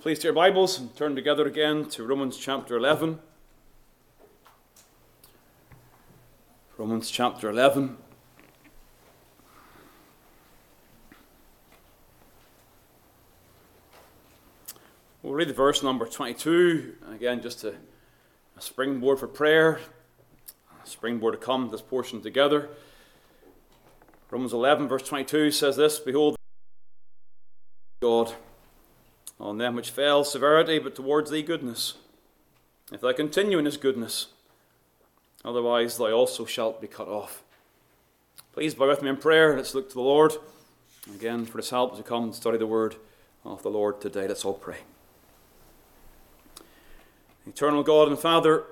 Please take your Bibles and turn together again to Romans chapter 11. Romans chapter 11. We'll read the verse number 22. Again, just a, a springboard for prayer, a springboard to come this portion together. Romans 11, verse 22 says this Behold, God on them which fell severity, but towards thee goodness. If thou continue in his goodness, otherwise thou also shalt be cut off. Please bow with me in prayer. Let's look to the Lord again for his help to come and study the word of the Lord today. Let's all pray. Eternal God and Father,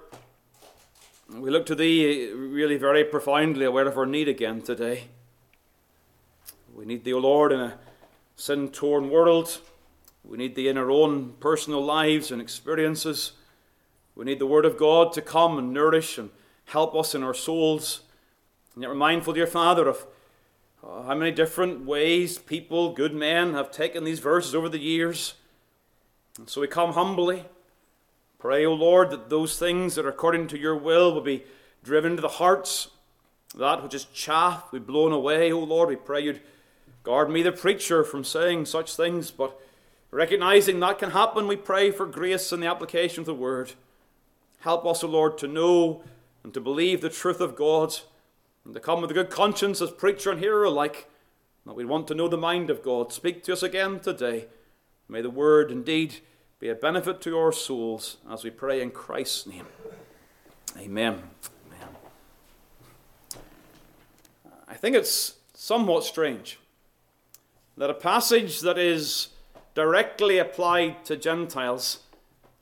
we look to Thee really very profoundly, aware of our need again today. We need Thee, O Lord, in a sin torn world. We need Thee in our own personal lives and experiences. We need the Word of God to come and nourish and help us in our souls. And yet we're mindful, dear Father, of uh, how many different ways people, good men, have taken these verses over the years. And so we come humbly. Pray, O Lord, that those things that are according to your will will be driven to the hearts. That which is chaff be blown away, O Lord. We pray you'd guard me, the preacher, from saying such things, but Recognizing that can happen, we pray for grace in the application of the word. Help us, O Lord, to know and to believe the truth of God, and to come with a good conscience as preacher and hearer alike, that we want to know the mind of God. Speak to us again today. May the word indeed be a benefit to our souls as we pray in Christ's name. Amen. Amen. I think it's somewhat strange that a passage that is directly applied to Gentiles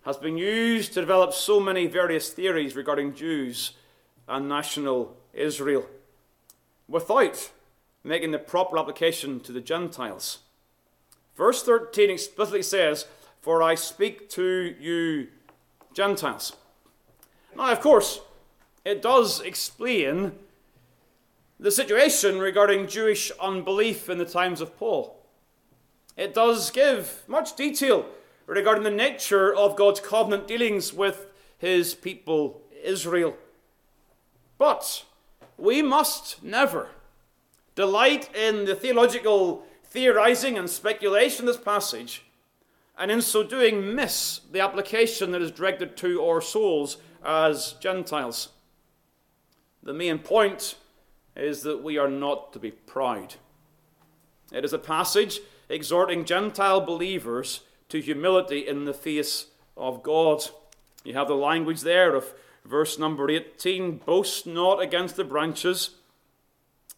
has been used to develop so many various theories regarding Jews and national Israel without making the proper application to the Gentiles. Verse 13 explicitly says, For I speak to you Gentiles. Now, of course, it does explain the situation regarding Jewish unbelief in the times of Paul. It does give much detail regarding the nature of God's covenant dealings with his people Israel. But we must never delight in the theological theorizing and speculation of this passage, and in so doing miss the application that is directed to our souls as Gentiles. The main point is that we are not to be proud. It is a passage exhorting Gentile believers to humility in the face of God. You have the language there of verse number 18 boast not against the branches.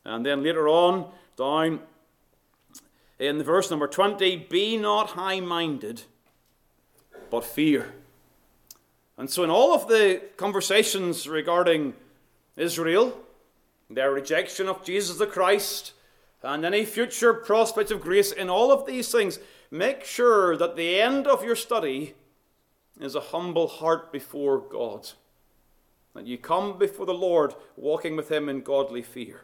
And then later on, down in verse number 20, be not high minded, but fear. And so, in all of the conversations regarding Israel, their rejection of Jesus the Christ, and any future prospects of grace in all of these things, make sure that the end of your study is a humble heart before God. That you come before the Lord walking with Him in godly fear.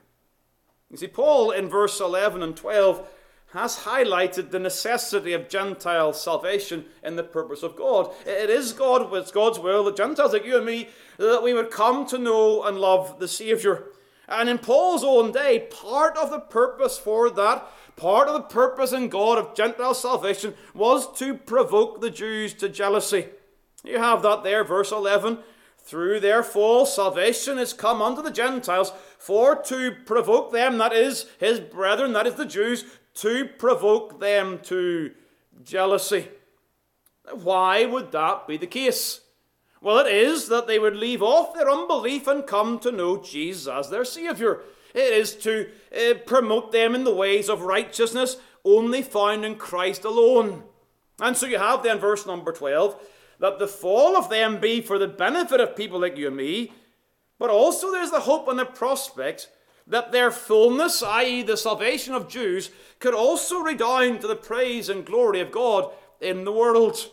You see, Paul in verse 11 and 12 has highlighted the necessity of Gentile salvation in the purpose of God. It is God, it's God's will that Gentiles like you and me, that we would come to know and love the Savior. And in Paul's own day, part of the purpose for that, part of the purpose in God of Gentile salvation was to provoke the Jews to jealousy. You have that there, verse 11. Through their fall, salvation is come unto the Gentiles for to provoke them, that is, his brethren, that is the Jews, to provoke them to jealousy. Why would that be the case? Well, it is that they would leave off their unbelief and come to know Jesus as their Saviour. It is to uh, promote them in the ways of righteousness only found in Christ alone. And so you have then verse number 12 that the fall of them be for the benefit of people like you and me, but also there's the hope and the prospect that their fullness, i.e., the salvation of Jews, could also redound to the praise and glory of God in the world.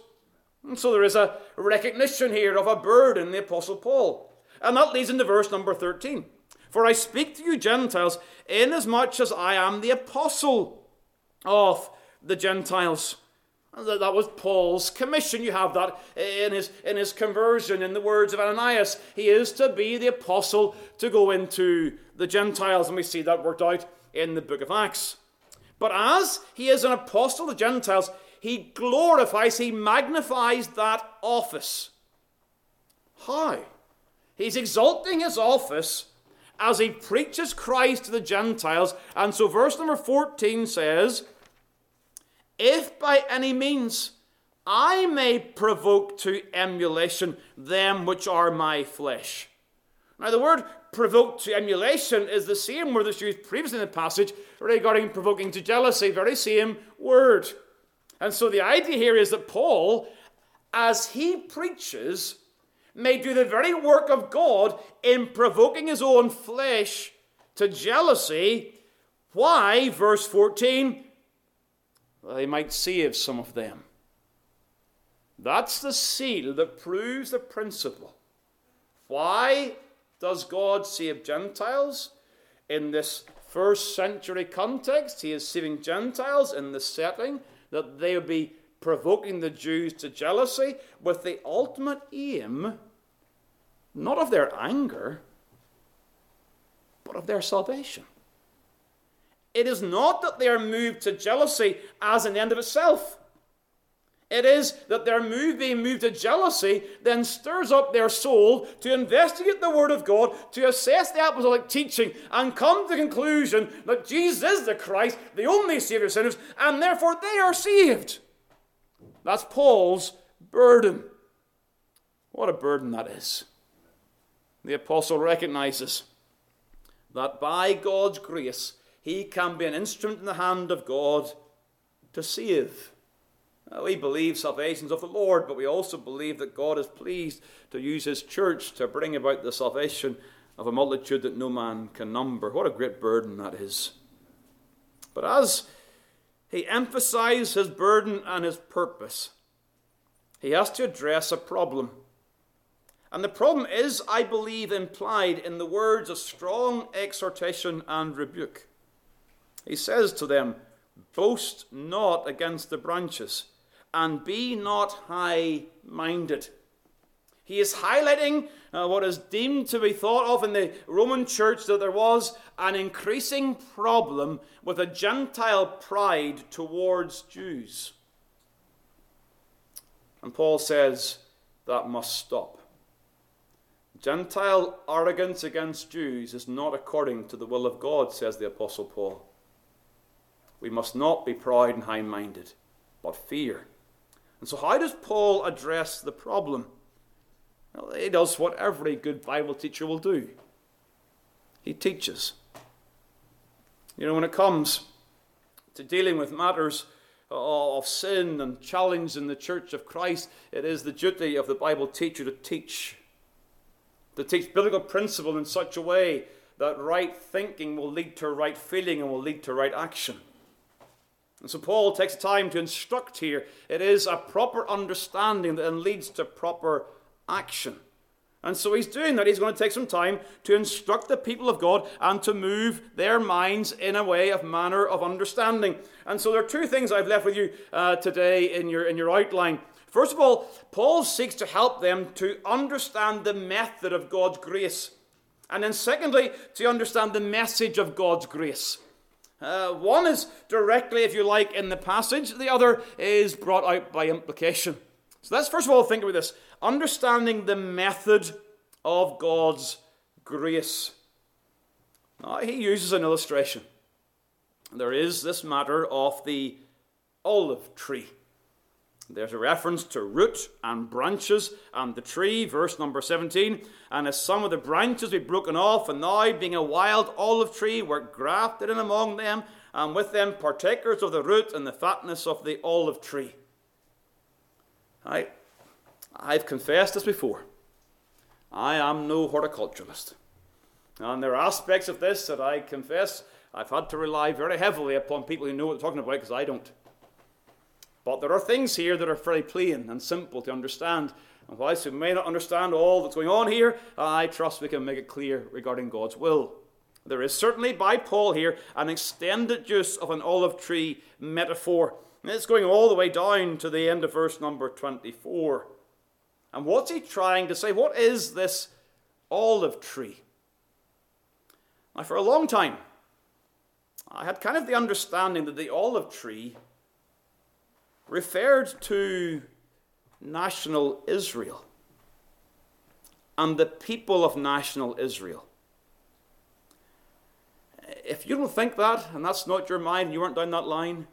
And so there is a recognition here of a burden, in the Apostle Paul. And that leads into verse number 13. For I speak to you Gentiles, inasmuch as I am the apostle of the Gentiles. That was Paul's commission. You have that in his, in his conversion, in the words of Ananias. He is to be the apostle to go into the Gentiles, and we see that worked out in the book of Acts. But as he is an apostle to the Gentiles, he glorifies, he magnifies that office. How? He's exalting his office as he preaches Christ to the Gentiles. And so, verse number 14 says, if by any means I may provoke to emulation them which are my flesh. Now, the word provoke to emulation is the same word that's used previously in the passage regarding provoking to jealousy, very same word. And so the idea here is that Paul, as he preaches, may do the very work of God in provoking his own flesh to jealousy. Why? Verse 14 they might save some of them. That's the seal that proves the principle. Why does God save Gentiles? In this first century context, He is saving Gentiles in the setting that they would be provoking the Jews to jealousy with the ultimate aim not of their anger, but of their salvation. It is not that they are moved to jealousy as an end of itself. It is that their move, being moved to jealousy, then stirs up their soul to investigate the Word of God, to assess the apostolic teaching, and come to the conclusion that Jesus is the Christ, the only Savior of sinners, and therefore they are saved. That's Paul's burden. What a burden that is. The apostle recognizes that by God's grace, he can be an instrument in the hand of God to save. Uh, we believe salvation is of the Lord, but we also believe that God is pleased to use His church to bring about the salvation of a multitude that no man can number. What a great burden that is. But as he emphasizes his burden and his purpose, he has to address a problem. And the problem is, I believe, implied in the words of strong exhortation and rebuke. He says to them, Boast not against the branches, and be not high minded. He is highlighting uh, what is deemed to be thought of in the Roman church that there was an increasing problem with a Gentile pride towards Jews. And Paul says that must stop. Gentile arrogance against Jews is not according to the will of God, says the Apostle Paul. We must not be proud and high minded, but fear. And so, how does Paul address the problem? Well, he does what every good Bible teacher will do he teaches. You know, when it comes to dealing with matters of sin and challenge in the church of Christ, it is the duty of the Bible teacher to teach. To teach biblical principle in such a way that right thinking will lead to right feeling and will lead to right action. And so Paul takes time to instruct here. It is a proper understanding that then leads to proper action. And so he's doing that. He's going to take some time to instruct the people of God and to move their minds in a way of manner of understanding. And so there are two things I've left with you uh, today in your, in your outline. First of all, Paul seeks to help them to understand the method of God's grace. And then, secondly, to understand the message of God's grace. Uh, one is directly, if you like, in the passage, the other is brought out by implication. So let's first of all think about this understanding the method of God's grace. Now, he uses an illustration. There is this matter of the olive tree. There's a reference to root and branches and the tree, verse number 17. And as some of the branches be broken off, and now, being a wild olive tree, were grafted in among them, and with them partakers of the root and the fatness of the olive tree. I, I've confessed this before. I am no horticulturalist. And there are aspects of this that I confess I've had to rely very heavily upon people who know what they're talking about because I don't. But there are things here that are very plain and simple to understand. And whilst we may not understand all that's going on here, I trust we can make it clear regarding God's will. There is certainly by Paul here an extended use of an olive tree metaphor. And it's going all the way down to the end of verse number 24. And what's he trying to say? What is this olive tree? Now, for a long time, I had kind of the understanding that the olive tree referred to national Israel and the people of national Israel. If you don't think that, and that's not your mind, you weren't down that line,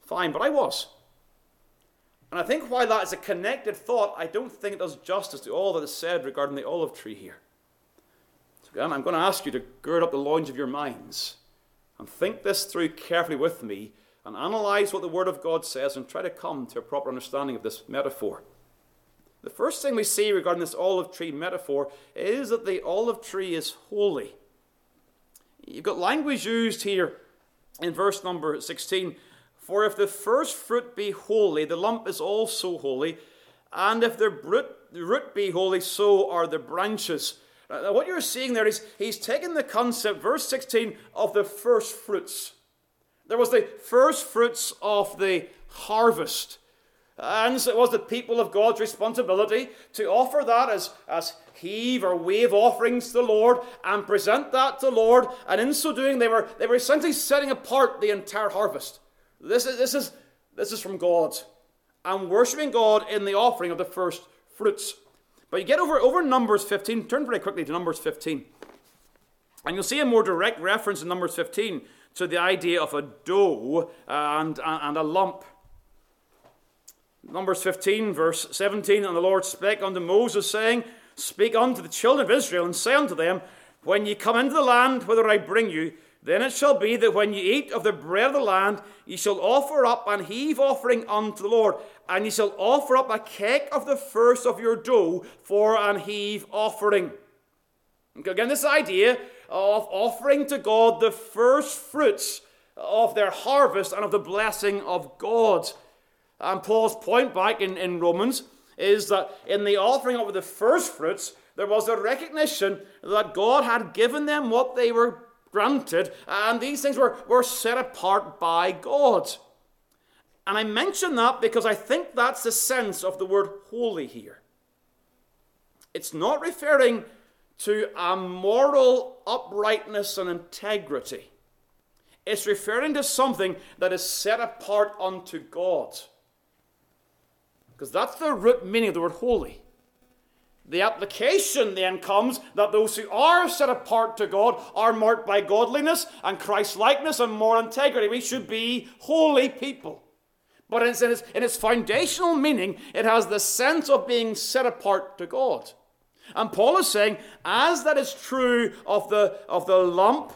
fine, but I was. And I think while that is a connected thought, I don't think it does justice to all that is said regarding the olive tree here. So again, I'm going to ask you to gird up the loins of your minds and think this through carefully with me and analyze what the Word of God says and try to come to a proper understanding of this metaphor. The first thing we see regarding this olive tree metaphor is that the olive tree is holy. You've got language used here in verse number 16 For if the first fruit be holy, the lump is also holy, and if the root, be holy, so are the branches. Now, what you're seeing there is he's taken the concept, verse 16, of the first fruits. There was the first fruits of the harvest. And so it was the people of God's responsibility to offer that as, as heave or wave offerings to the Lord and present that to the Lord. And in so doing, they were, they were essentially setting apart the entire harvest. This is, this is, this is from God. And worshipping God in the offering of the first fruits. But you get over, over Numbers 15, turn very quickly to Numbers 15. And you'll see a more direct reference in Numbers 15 to the idea of a dough and, uh, and a lump. Numbers 15, verse 17 And the Lord spake unto Moses, saying, Speak unto the children of Israel, and say unto them, When ye come into the land whither I bring you, then it shall be that when ye eat of the bread of the land, ye shall offer up an heave offering unto the Lord, and ye shall offer up a cake of the first of your dough for an heave offering. Again, this idea of offering to God the first fruits of their harvest and of the blessing of God. And Paul's point back in, in Romans is that in the offering of the first fruits, there was a recognition that God had given them what they were granted, and these things were, were set apart by God. And I mention that because I think that's the sense of the word holy here. It's not referring to a moral uprightness and integrity. It's referring to something that is set apart unto God. Because that's the root meaning of the word holy. The application then comes that those who are set apart to God are marked by godliness and Christ likeness and moral integrity. We should be holy people. But in its, in its foundational meaning, it has the sense of being set apart to God. And Paul is saying, as that is true of the, of the lump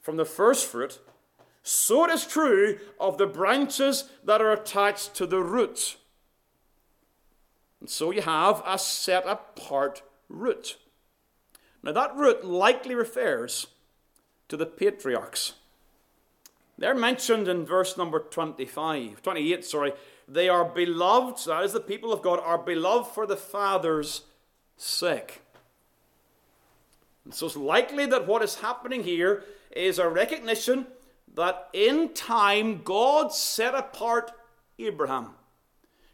from the first fruit, so it is true of the branches that are attached to the root. And so you have a set apart root. Now, that root likely refers to the patriarchs. They're mentioned in verse number 25, 28, sorry. They are beloved, that is, the people of God are beloved for the Father's sake. And so it's likely that what is happening here is a recognition that in time God set apart Abraham,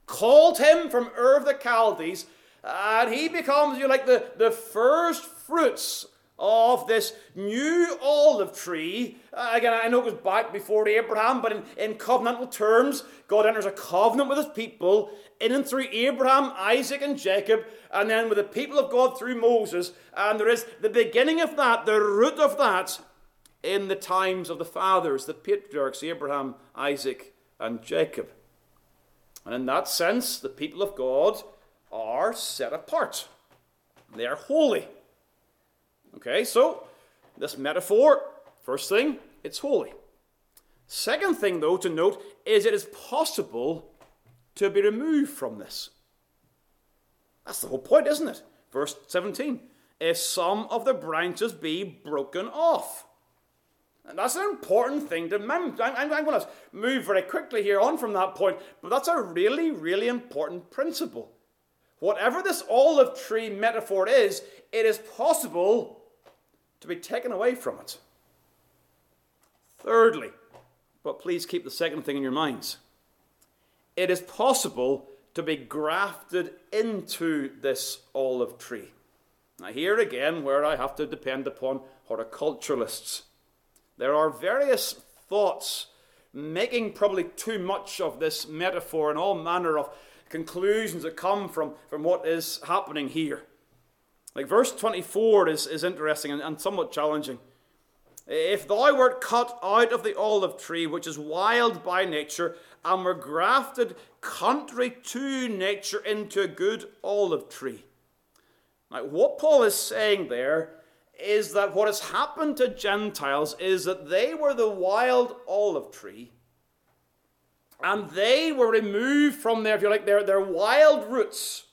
called him from Ur of the Chaldees, and he becomes, you like, the, the first fruits of this new olive tree. Uh, again, I know it was back before Abraham, but in, in covenantal terms, God enters a covenant with his people in and through Abraham, Isaac, and Jacob, and then with the people of God through Moses. And there is the beginning of that, the root of that, in the times of the fathers, the patriarchs, Abraham, Isaac, and Jacob. And in that sense, the people of God are set apart. They are holy. Okay, so this metaphor, first thing, it's holy. Second thing, though, to note is it is possible to be removed from this. That's the whole point, isn't it? Verse 17. If some of the branches be broken off. And that's an important thing to remember. I'm, I'm, going to move very quickly here on from that point, but that's a really, really important principle. Whatever this olive tree metaphor is, it is possible to be taken away from it. Thirdly, But please keep the second thing in your minds. It is possible to be grafted into this olive tree. Now, here again, where I have to depend upon horticulturalists. There are various thoughts making probably too much of this metaphor and all manner of conclusions that come from, from what is happening here. Like verse 24 is, is interesting and, and somewhat challenging. If thou wert cut out of the olive tree, which is wild by nature, and were grafted contrary to nature into a good olive tree. Now, what Paul is saying there is that what has happened to Gentiles is that they were the wild olive tree, and they were removed from their, if you like, their, their wild roots,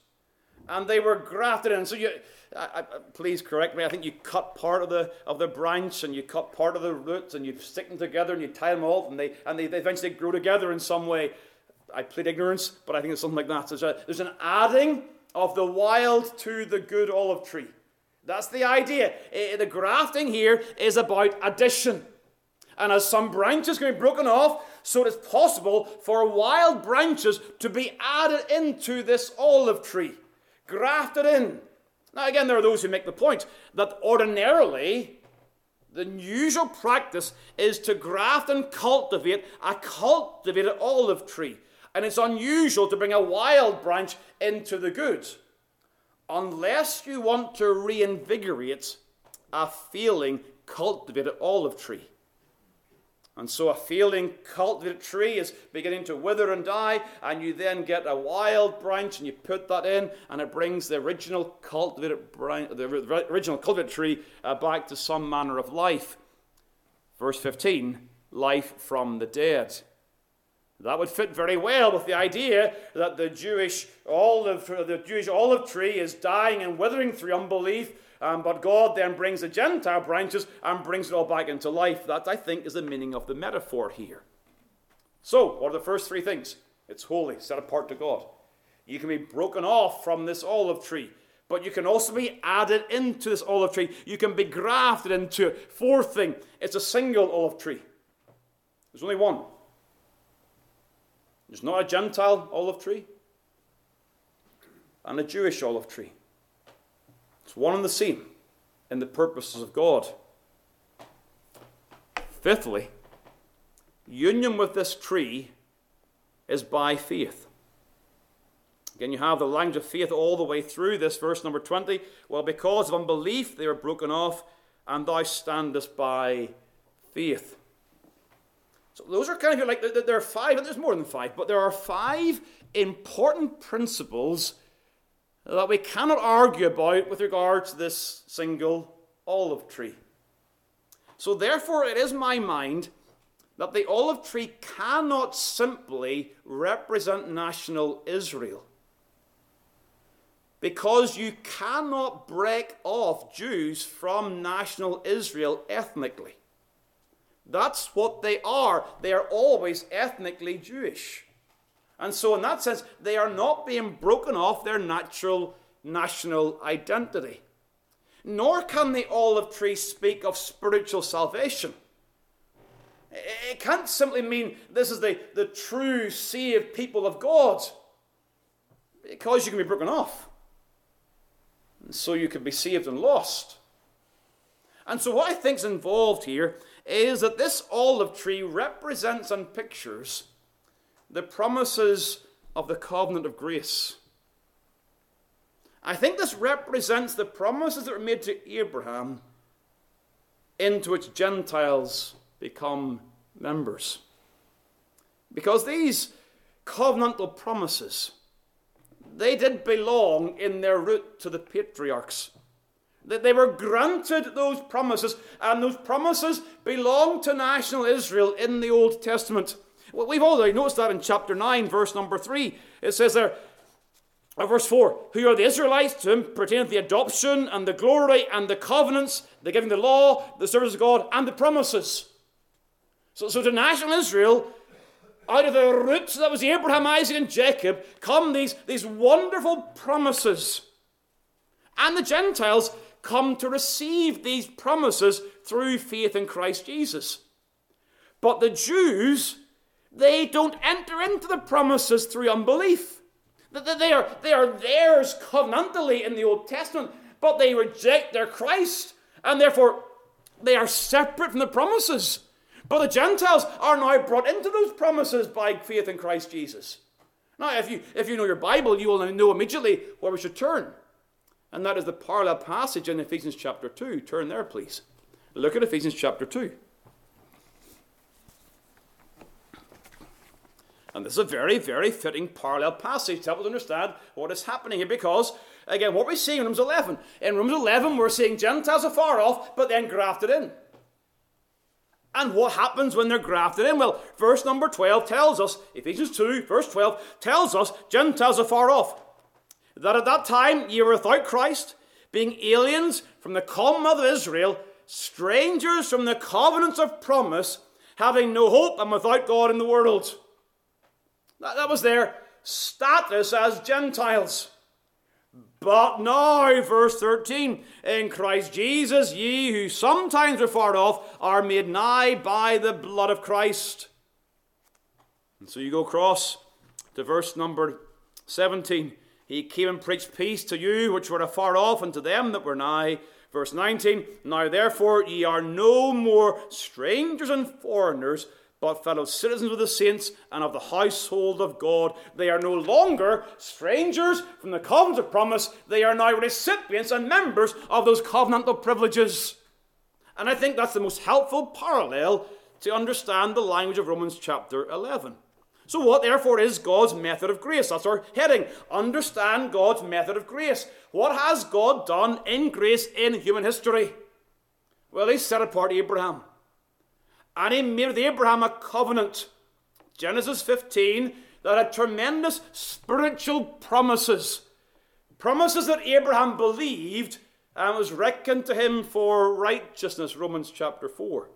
and they were grafted in. So you, I, I, please correct me. I think you cut part of the of the branch and you cut part of the roots and you stick them together and you tie them off and they and they, they eventually grow together in some way. I plead ignorance, but I think it's something like that. There's, a, there's an adding of the wild to the good olive tree. That's the idea. The grafting here is about addition. And as some branches can be broken off, so it is possible for wild branches to be added into this olive tree, grafted in. Now, again, there are those who make the point that ordinarily the usual practice is to graft and cultivate a cultivated olive tree. And it's unusual to bring a wild branch into the good unless you want to reinvigorate a failing cultivated olive tree. And so a failing cultivated tree is beginning to wither and die, and you then get a wild branch and you put that in, and it brings the original cultivated, branch, the original cultivated tree uh, back to some manner of life. Verse 15 life from the dead. That would fit very well with the idea that the Jewish olive, the Jewish olive tree is dying and withering through unbelief, um, but God then brings the Gentile branches and brings it all back into life. That, I think, is the meaning of the metaphor here. So, what are the first three things? It's holy, set apart to God. You can be broken off from this olive tree, but you can also be added into this olive tree. You can be grafted into it. Fourth thing, it's a single olive tree. There's only one. There's not a Gentile olive tree and a Jewish olive tree. It's one and the same in the purposes of God. Fifthly, union with this tree is by faith. Again, you have the language of faith all the way through this verse number 20. Well, because of unbelief, they were broken off, and thou standest by faith. So those are kind of like, there are five, there's more than five, but there are five important principles that we cannot argue about with regard to this single olive tree. So therefore, it is my mind that the olive tree cannot simply represent national Israel. Because you cannot break off Jews from national Israel ethnically. That's what they are. They are always ethnically Jewish. And so, in that sense, they are not being broken off their natural national identity. Nor can the olive tree speak of spiritual salvation. It can't simply mean this is the, the true saved people of God, because you can be broken off. And so you can be saved and lost. And so, what I think is involved here is that this olive tree represents and pictures the promises of the covenant of grace. I think this represents the promises that were made to Abraham, into which Gentiles become members. Because these covenantal promises, they did belong in their root to the patriarchs. That they were granted those promises, and those promises belong to national Israel in the Old Testament. We've already noticed that in chapter 9, verse number 3. It says there, or verse 4, who are the Israelites to whom pertaineth the adoption and the glory and the covenants, the giving the law, the service of God, and the promises. So, so to national Israel, out of the roots that was Abraham, Isaac, and Jacob, come these, these wonderful promises. And the Gentiles come to receive these promises through faith in Christ Jesus. But the Jews, they don't enter into the promises through unbelief. They are, they are theirs covenantally in the Old Testament, but they reject their Christ, and therefore they are separate from the promises. But the Gentiles are now brought into those promises by faith in Christ Jesus. Now, if you, if you know your Bible, you will know immediately where we should turn. And that is the parallel passage in Ephesians chapter 2. Turn there, please. Look at Ephesians chapter 2. And this is a very, very fitting parallel passage to help us understand what is happening here because, again, what we're seeing in Romans 11. In Romans 11, we're seeing Gentiles afar off, but then grafted in. And what happens when they're grafted in? Well, verse number 12 tells us, Ephesians 2, verse 12, tells us Gentiles afar off. That at that time ye were without Christ, being aliens from the commonwealth of Israel, strangers from the covenants of promise, having no hope and without God in the world. That, that was their status as Gentiles. But now, verse 13, in Christ Jesus, ye who sometimes were far off are made nigh by the blood of Christ. And so you go across to verse number 17. He came and preached peace to you which were afar off, and to them that were nigh. Verse 19 Now therefore ye are no more strangers and foreigners but fellow citizens with the saints and of the household of God. They are no longer strangers from the covenant of promise, they are now recipients and members of those covenantal privileges. And I think that's the most helpful parallel to understand the language of Romans chapter 11. So, what therefore is God's method of grace? That's our heading. Understand God's method of grace. What has God done in grace in human history? Well, He set apart Abraham. And he made with Abraham a covenant. Genesis 15, that had tremendous spiritual promises. Promises that Abraham believed and was reckoned to him for righteousness. Romans chapter 4.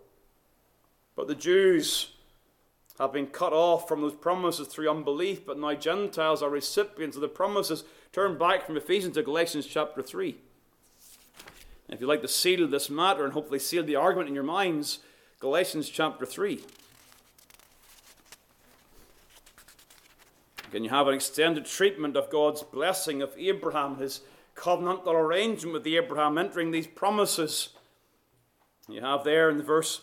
But the Jews have been cut off from those promises through unbelief, but now Gentiles are recipients of the promises. Turn back from Ephesians to Galatians chapter 3. if you'd like to seal this matter and hopefully seal the argument in your minds, Galatians chapter 3. Again, you have an extended treatment of God's blessing of Abraham, his covenantal arrangement with Abraham, entering these promises. You have there in the verse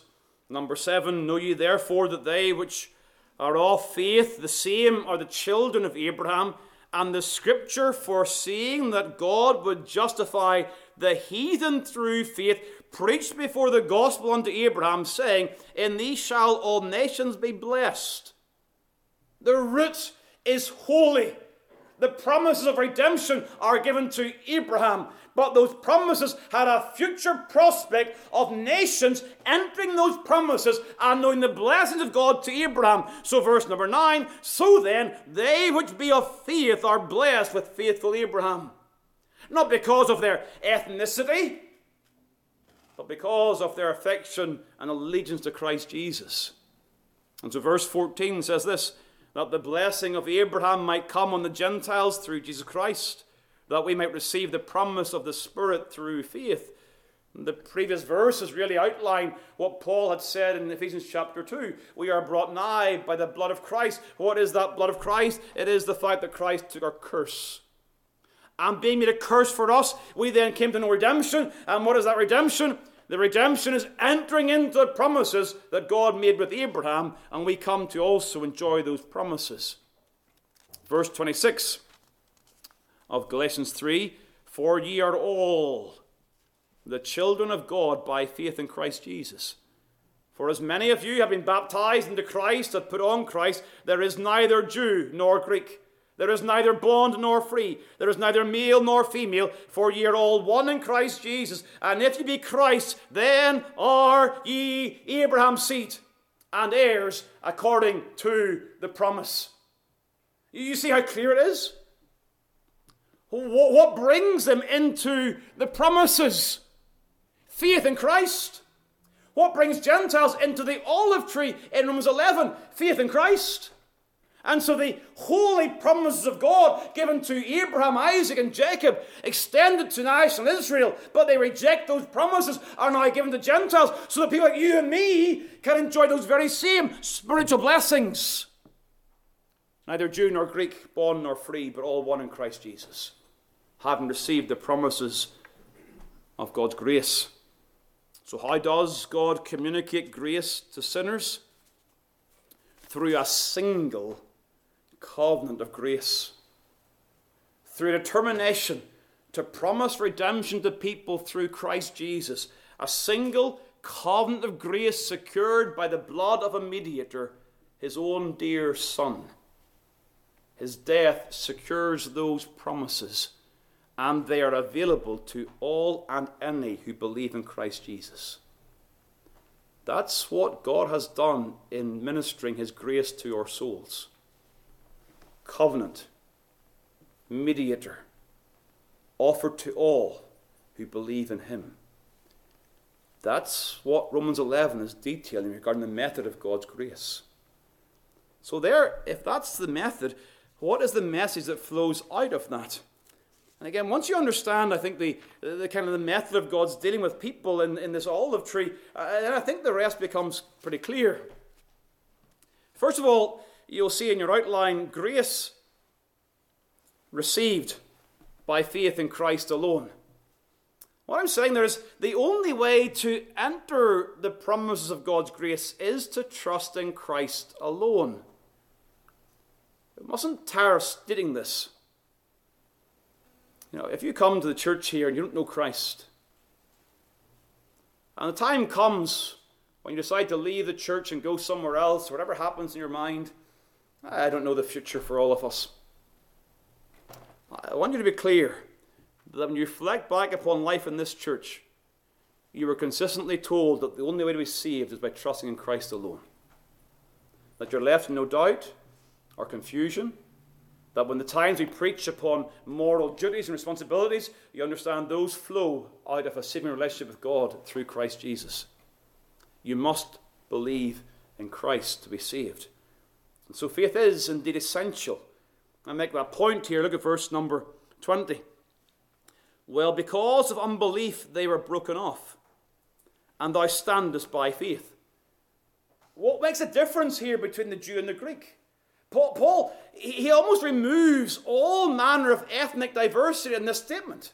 number 7 Know ye therefore that they which are of faith, the same are the children of Abraham, and the scripture foreseeing that God would justify the heathen through faith preached before the gospel unto Abraham, saying, In thee shall all nations be blessed. The root is holy. The promises of redemption are given to Abraham, but those promises had a future prospect of nations entering those promises and knowing the blessings of God to Abraham. So, verse number 9 So then, they which be of faith are blessed with faithful Abraham. Not because of their ethnicity, but because of their affection and allegiance to Christ Jesus. And so, verse 14 says this that the blessing of Abraham might come on the Gentiles through Jesus Christ, that we might receive the promise of the Spirit through faith. And the previous verses really outline what Paul had said in Ephesians chapter 2. We are brought nigh by the blood of Christ. What is that blood of Christ? It is the fact that Christ took our curse and being made a curse for us, we then came to know redemption. And what is that redemption? The redemption is entering into the promises that God made with Abraham, and we come to also enjoy those promises. Verse 26 of Galatians 3 For ye are all the children of God by faith in Christ Jesus. For as many of you have been baptized into Christ, have put on Christ, there is neither Jew nor Greek there is neither bond nor free. There is neither male nor female, for ye are all one in Christ Jesus. And if ye be Christ, then are ye Abraham's seed and heirs according to the promise. You see how clear it is? What brings them into the promises? Faith in Christ. What brings Gentiles into the olive tree in Romans 11? Faith in Christ. And so the holy promises of God given to Abraham, Isaac, and Jacob extended to national Israel, but they reject those promises, are now given to Gentiles, so that people like you and me can enjoy those very same spiritual blessings. Neither Jew nor Greek, bond nor free, but all one in Christ Jesus, having received the promises of God's grace. So, how does God communicate grace to sinners? Through a single covenant of grace. Through determination to promise redemption to people through Christ Jesus. A single covenant of grace secured by the blood of a mediator, his own dear Son. His death secures those promises and they are available to all and any who believe in Christ Jesus. That's what God has done in ministering His grace to our souls. Covenant, mediator, offered to all who believe in Him. That's what Romans 11 is detailing regarding the method of God's grace. So, there, if that's the method, what is the message that flows out of that? And again, once you understand, I think, the, the kind of the method of God's dealing with people in, in this olive tree, uh, I think the rest becomes pretty clear. First of all, you'll see in your outline grace received by faith in Christ alone. What I'm saying there is the only way to enter the promises of God's grace is to trust in Christ alone. We mustn't tire of stating this. You know, if you come to the church here and you don't know Christ, and the time comes when you decide to leave the church and go somewhere else, whatever happens in your mind, I don't know the future for all of us. I want you to be clear that when you reflect back upon life in this church, you were consistently told that the only way to be saved is by trusting in Christ alone. That you're left in no doubt or confusion that when the times we preach upon moral duties and responsibilities, you understand those flow out of a saving relationship with God through Christ Jesus. You must believe in Christ to be saved. And so faith is indeed essential. I make that point here. Look at verse number 20. Well, because of unbelief they were broken off, and thou standest by faith. What makes a difference here between the Jew and the Greek? Paul, Paul, he almost removes all manner of ethnic diversity in this statement.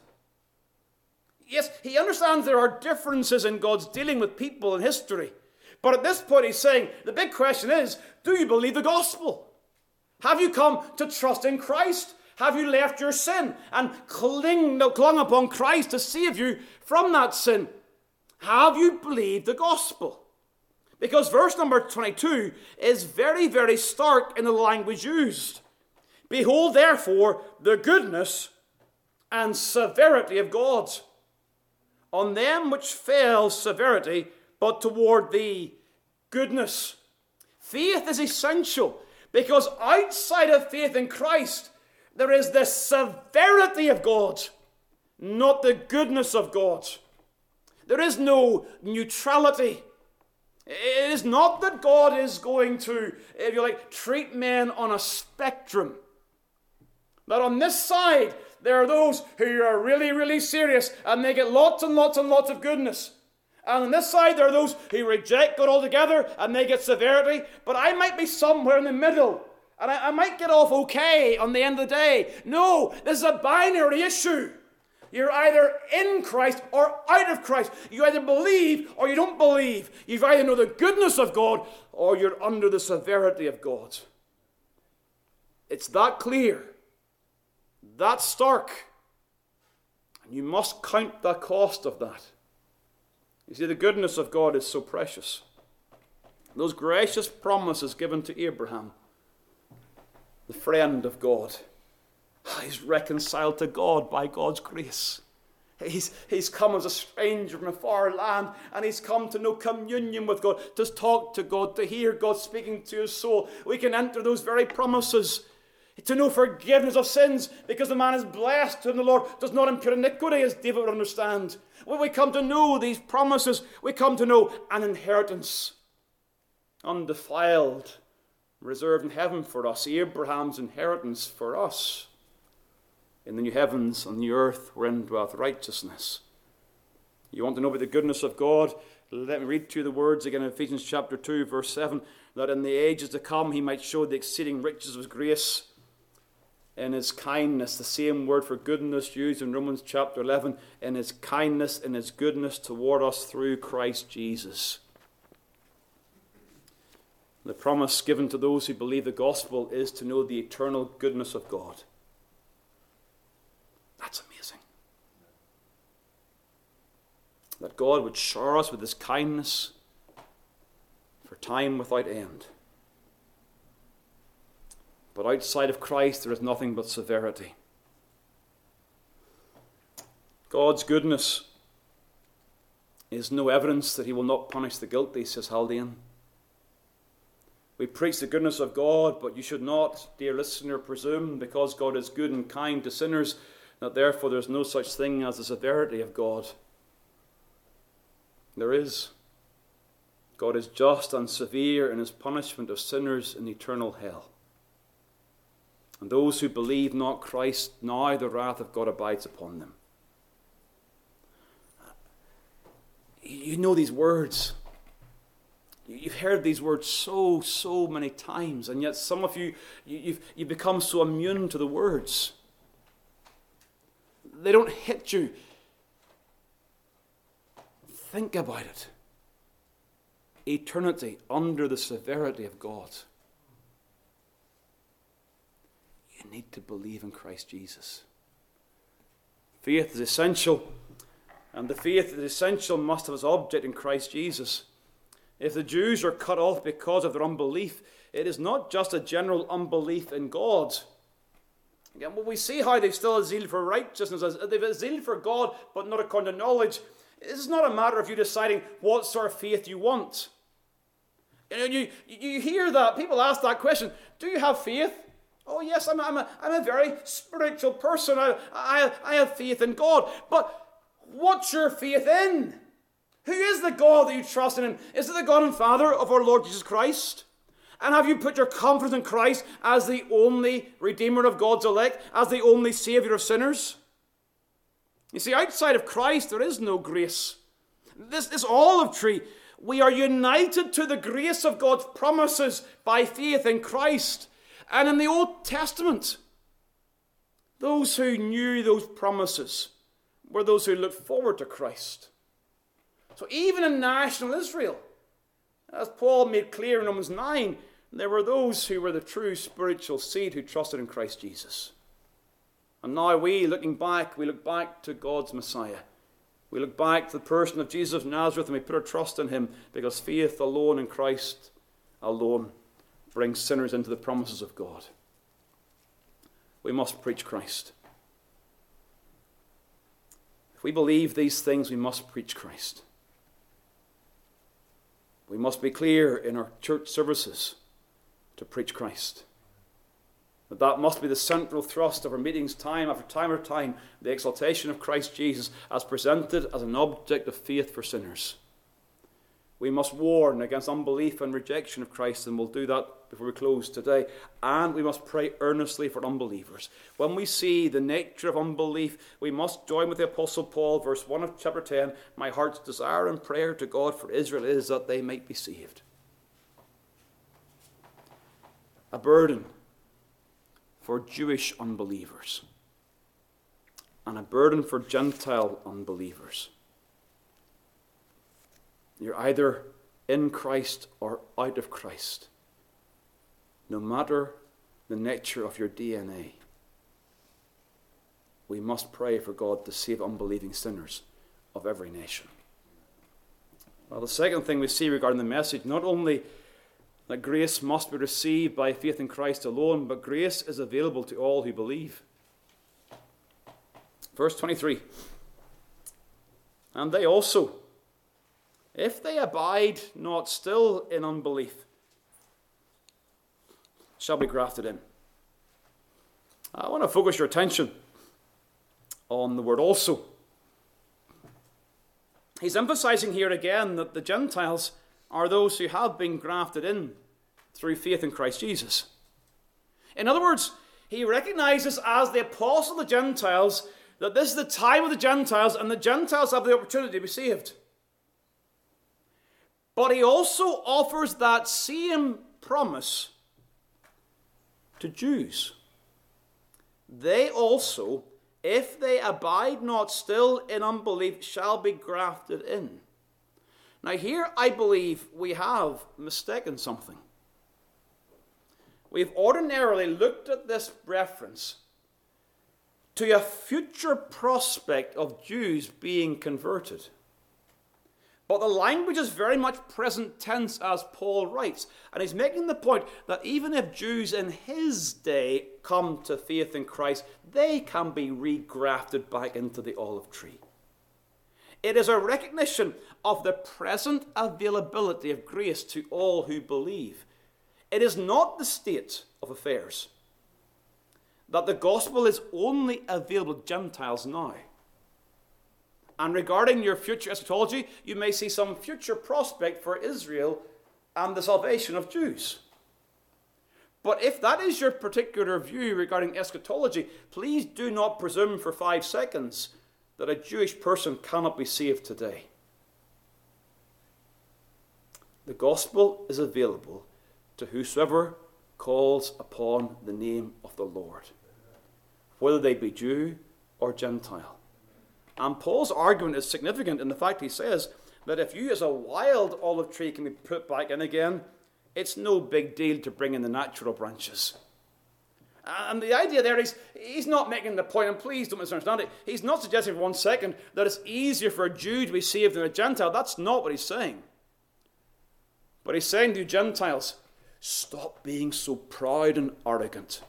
Yes, he understands there are differences in God's dealing with people in history. But at this point, he's saying the big question is do you believe the gospel? Have you come to trust in Christ? Have you left your sin and cling, clung upon Christ to save you from that sin? Have you believed the gospel? Because verse number 22 is very, very stark in the language used. Behold, therefore, the goodness and severity of God. On them which fail severity, but toward thee goodness. Faith is essential because outside of faith in Christ, there is the severity of God, not the goodness of God. There is no neutrality. It is not that God is going to, if you like, treat men on a spectrum. That on this side, there are those who are really, really serious and they get lots and lots and lots of goodness. And on this side, there are those who reject God altogether and they get severity. But I might be somewhere in the middle. And I, I might get off okay on the end of the day. No, this is a binary issue. You're either in Christ or out of Christ. You either believe or you don't believe. You either know the goodness of God or you're under the severity of God. It's that clear, that stark. And you must count the cost of that. You see, the goodness of God is so precious. Those gracious promises given to Abraham, the friend of God. He's reconciled to God by God's grace. He's, he's come as a stranger from a far land and he's come to know communion with God, to talk to God, to hear God speaking to his soul. We can enter those very promises to know forgiveness of sins because the man is blessed whom the Lord does not impute iniquity, as David would understand. When we come to know these promises, we come to know an inheritance undefiled, reserved in heaven for us, Abraham's inheritance for us. In the new heavens and the new earth wherein dwelleth righteousness. You want to know about the goodness of God? Let me read to you the words again in Ephesians chapter 2, verse 7 that in the ages to come he might show the exceeding riches of his grace in his kindness. The same word for goodness used in Romans chapter 11 in his kindness, in his goodness toward us through Christ Jesus. The promise given to those who believe the gospel is to know the eternal goodness of God. That's amazing. That God would shower us with his kindness for time without end. But outside of Christ, there is nothing but severity. God's goodness is no evidence that he will not punish the guilty, says Haldane. We preach the goodness of God, but you should not, dear listener, presume because God is good and kind to sinners that therefore there's no such thing as the severity of God. There is. God is just and severe in his punishment of sinners in eternal hell. And those who believe not Christ, now the wrath of God abides upon them. You know these words. You've heard these words so, so many times, and yet some of you, you've, you've become so immune to the words. They don't hit you. Think about it. Eternity under the severity of God. You need to believe in Christ Jesus. Faith is essential, and the faith that is essential must have its object in Christ Jesus. If the Jews are cut off because of their unbelief, it is not just a general unbelief in God. Again, well, we see how they've still a zeal for righteousness, they've a zeal for God, but not according to knowledge. This is not a matter of you deciding what sort of faith you want. You, know, you, you hear that. People ask that question Do you have faith? Oh, yes, I'm, I'm, a, I'm a very spiritual person. I, I, I have faith in God. But what's your faith in? Who is the God that you trust in? Is it the God and Father of our Lord Jesus Christ? And have you put your confidence in Christ as the only Redeemer of God's elect, as the only Saviour of sinners? You see, outside of Christ, there is no grace. This, this olive tree, we are united to the grace of God's promises by faith in Christ. And in the Old Testament, those who knew those promises were those who looked forward to Christ. So even in national Israel, as Paul made clear in Romans 9, there were those who were the true spiritual seed who trusted in Christ Jesus. And now we, looking back, we look back to God's Messiah. We look back to the person of Jesus of Nazareth and we put our trust in him because faith alone in Christ alone brings sinners into the promises of God. We must preach Christ. If we believe these things, we must preach Christ. We must be clear in our church services to preach Christ. That that must be the central thrust of our meetings, time after time after time, the exaltation of Christ Jesus as presented as an object of faith for sinners. We must warn against unbelief and rejection of Christ, and we'll do that before we close today. And we must pray earnestly for unbelievers. When we see the nature of unbelief, we must join with the Apostle Paul, verse 1 of chapter 10 My heart's desire and prayer to God for Israel is that they might be saved. A burden for Jewish unbelievers, and a burden for Gentile unbelievers. You're either in Christ or out of Christ, no matter the nature of your DNA. We must pray for God to save unbelieving sinners of every nation. Well, the second thing we see regarding the message, not only that grace must be received by faith in Christ alone, but grace is available to all who believe. Verse 23 And they also, if they abide not still in unbelief, shall be grafted in. I want to focus your attention on the word also. He's emphasizing here again that the Gentiles are those who have been grafted in through faith in Christ Jesus. In other words, he recognizes as the apostle of the Gentiles that this is the time of the Gentiles and the Gentiles have the opportunity to be saved. But he also offers that same promise to Jews. They also, if they abide not still in unbelief, shall be grafted in. Now, here I believe we have mistaken something. We've ordinarily looked at this reference to a future prospect of Jews being converted. But the language is very much present tense as Paul writes. And he's making the point that even if Jews in his day come to faith in Christ, they can be regrafted back into the olive tree. It is a recognition of the present availability of grace to all who believe. It is not the state of affairs that the gospel is only available to Gentiles now. And regarding your future eschatology, you may see some future prospect for Israel and the salvation of Jews. But if that is your particular view regarding eschatology, please do not presume for five seconds that a Jewish person cannot be saved today. The gospel is available to whosoever calls upon the name of the Lord, whether they be Jew or Gentile. And Paul's argument is significant in the fact he says that if you, as a wild olive tree, can be put back in again, it's no big deal to bring in the natural branches. And the idea there is, he's not making the point, and please don't misunderstand it. He's not suggesting for one second that it's easier for a Jew to be saved than a Gentile. That's not what he's saying. But he's saying to you Gentiles, stop being so proud and arrogant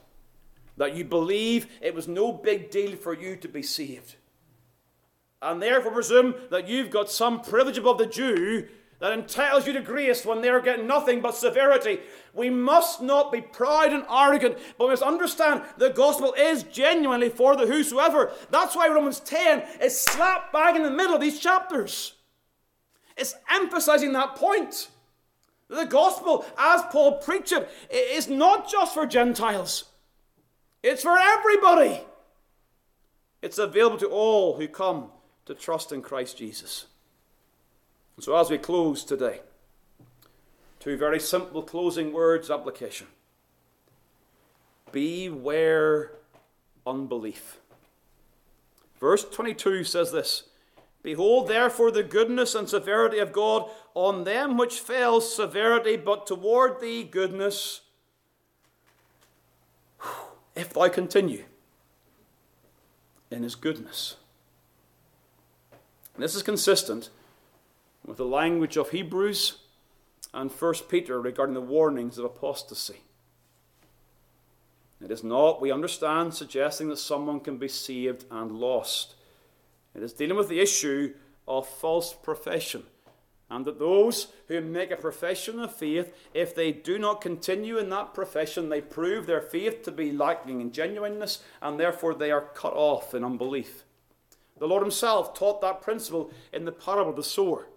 that you believe it was no big deal for you to be saved and therefore presume that you've got some privilege above the Jew that entitles you to grace when they're getting nothing but severity. We must not be proud and arrogant, but we must understand the gospel is genuinely for the whosoever. That's why Romans 10 is slap bang in the middle of these chapters. It's emphasizing that point. The gospel, as Paul preached it, is not just for Gentiles, it's for everybody. It's available to all who come to trust in Christ Jesus. And so, as we close today, two very simple closing words application Beware unbelief. Verse 22 says this Behold, therefore, the goodness and severity of God on them which fell severity, but toward thee goodness, if thou continue in his goodness. And this is consistent with the language of Hebrews and 1 Peter regarding the warnings of apostasy. It is not, we understand, suggesting that someone can be saved and lost. It is dealing with the issue of false profession, and that those who make a profession of faith, if they do not continue in that profession, they prove their faith to be lacking in genuineness, and therefore they are cut off in unbelief. The Lord Himself taught that principle in the parable of the sower.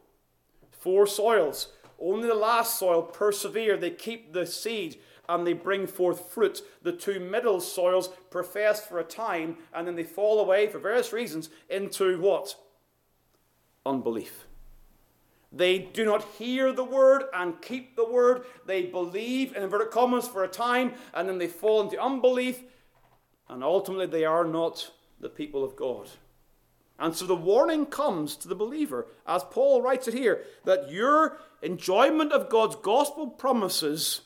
Four soils. Only the last soil persevere. They keep the seed and they bring forth fruit. The two middle soils profess for a time and then they fall away for various reasons into what? Unbelief. They do not hear the word and keep the word. They believe in inverted commas for a time and then they fall into unbelief and ultimately they are not the people of God. And so the warning comes to the believer, as Paul writes it here, that your enjoyment of God's gospel promises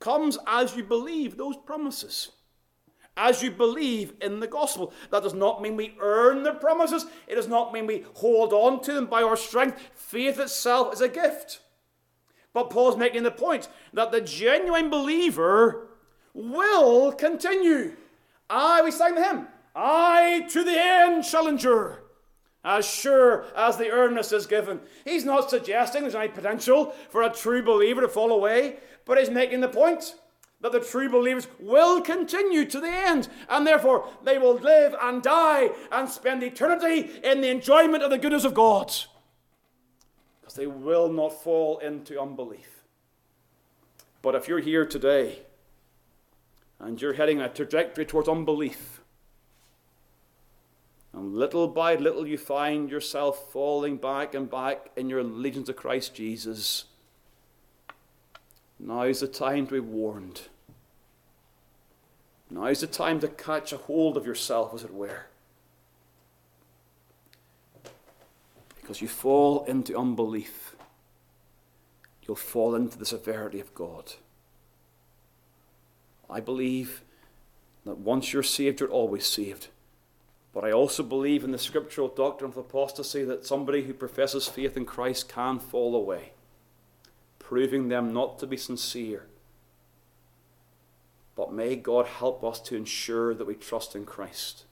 comes as you believe those promises. As you believe in the gospel. That does not mean we earn the promises, it does not mean we hold on to them by our strength. Faith itself is a gift. But Paul's making the point that the genuine believer will continue. Ah, we sang the hymn. I to the end shall endure, as sure as the earnest is given. He's not suggesting there's any potential for a true believer to fall away, but he's making the point that the true believers will continue to the end, and therefore they will live and die and spend eternity in the enjoyment of the goodness of God. Because they will not fall into unbelief. But if you're here today and you're heading a trajectory towards unbelief, and little by little you find yourself falling back and back in your allegiance to Christ Jesus, now is the time to be warned. Now is the time to catch a hold of yourself, as it were. Because you fall into unbelief, you'll fall into the severity of God. I believe that once you're saved, you're always saved. But I also believe in the scriptural doctrine of apostasy that somebody who professes faith in Christ can fall away, proving them not to be sincere. But may God help us to ensure that we trust in Christ.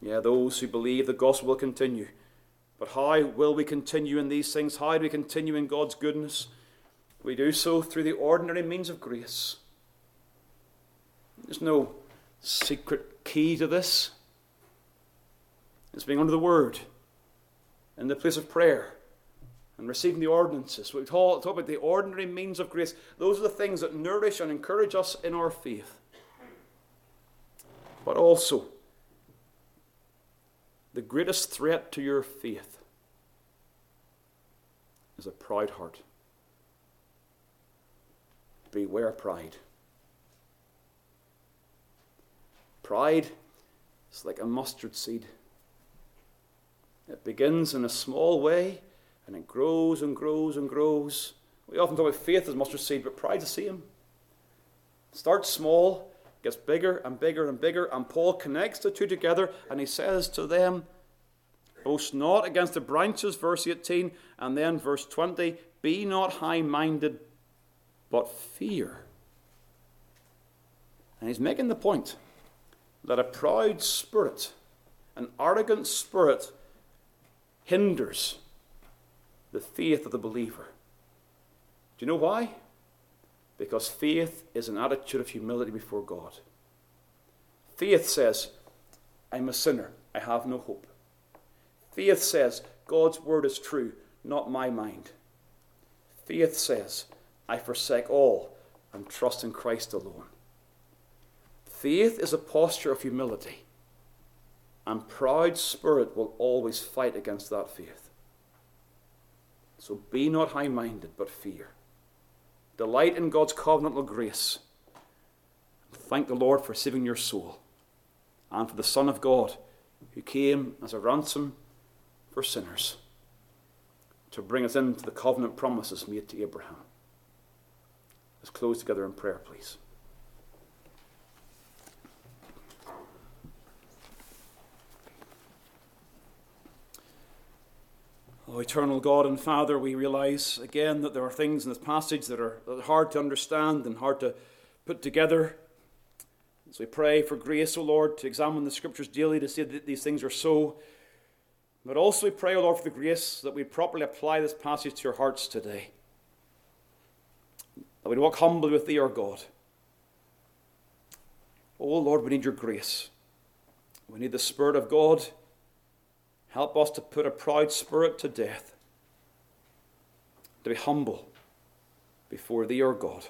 Yeah, those who believe the gospel will continue. But how will we continue in these things? How do we continue in God's goodness? We do so through the ordinary means of grace. There's no secret key to this. It's being under the word in the place of prayer and receiving the ordinances. We talk, talk about the ordinary means of grace. Those are the things that nourish and encourage us in our faith. But also, the greatest threat to your faith is a proud heart. Beware pride. Pride is like a mustard seed. It begins in a small way and it grows and grows and grows. We often talk about faith as mustard seed, but pride's the same. Starts small, gets bigger and bigger and bigger, and Paul connects the two together and he says to them, Boast not against the branches, verse 18, and then verse 20, be not high minded, but fear. And he's making the point that a proud spirit, an arrogant spirit, hinders the faith of the believer. Do you know why? Because faith is an attitude of humility before God. Faith says, I'm a sinner, I have no hope. Faith says, God's word is true, not my mind. Faith says, I forsake all and trust in Christ alone. Faith is a posture of humility, and proud spirit will always fight against that faith. So be not high minded, but fear. Delight in God's covenantal grace. Thank the Lord for saving your soul and for the Son of God who came as a ransom for sinners to bring us into the covenant promises made to Abraham. Let's close together in prayer, please. Oh, eternal God and Father, we realize again that there are things in this passage that are hard to understand and hard to put together. So we pray for grace, O Lord, to examine the Scriptures daily to see that these things are so. But also we pray, O Lord, for the grace that we properly apply this passage to your hearts today. That we walk humbly with Thee, our God. Oh Lord, we need your grace. We need the Spirit of God Help us to put a proud spirit to death, to be humble before Thee, our God.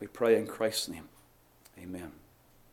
We pray in Christ's name. Amen.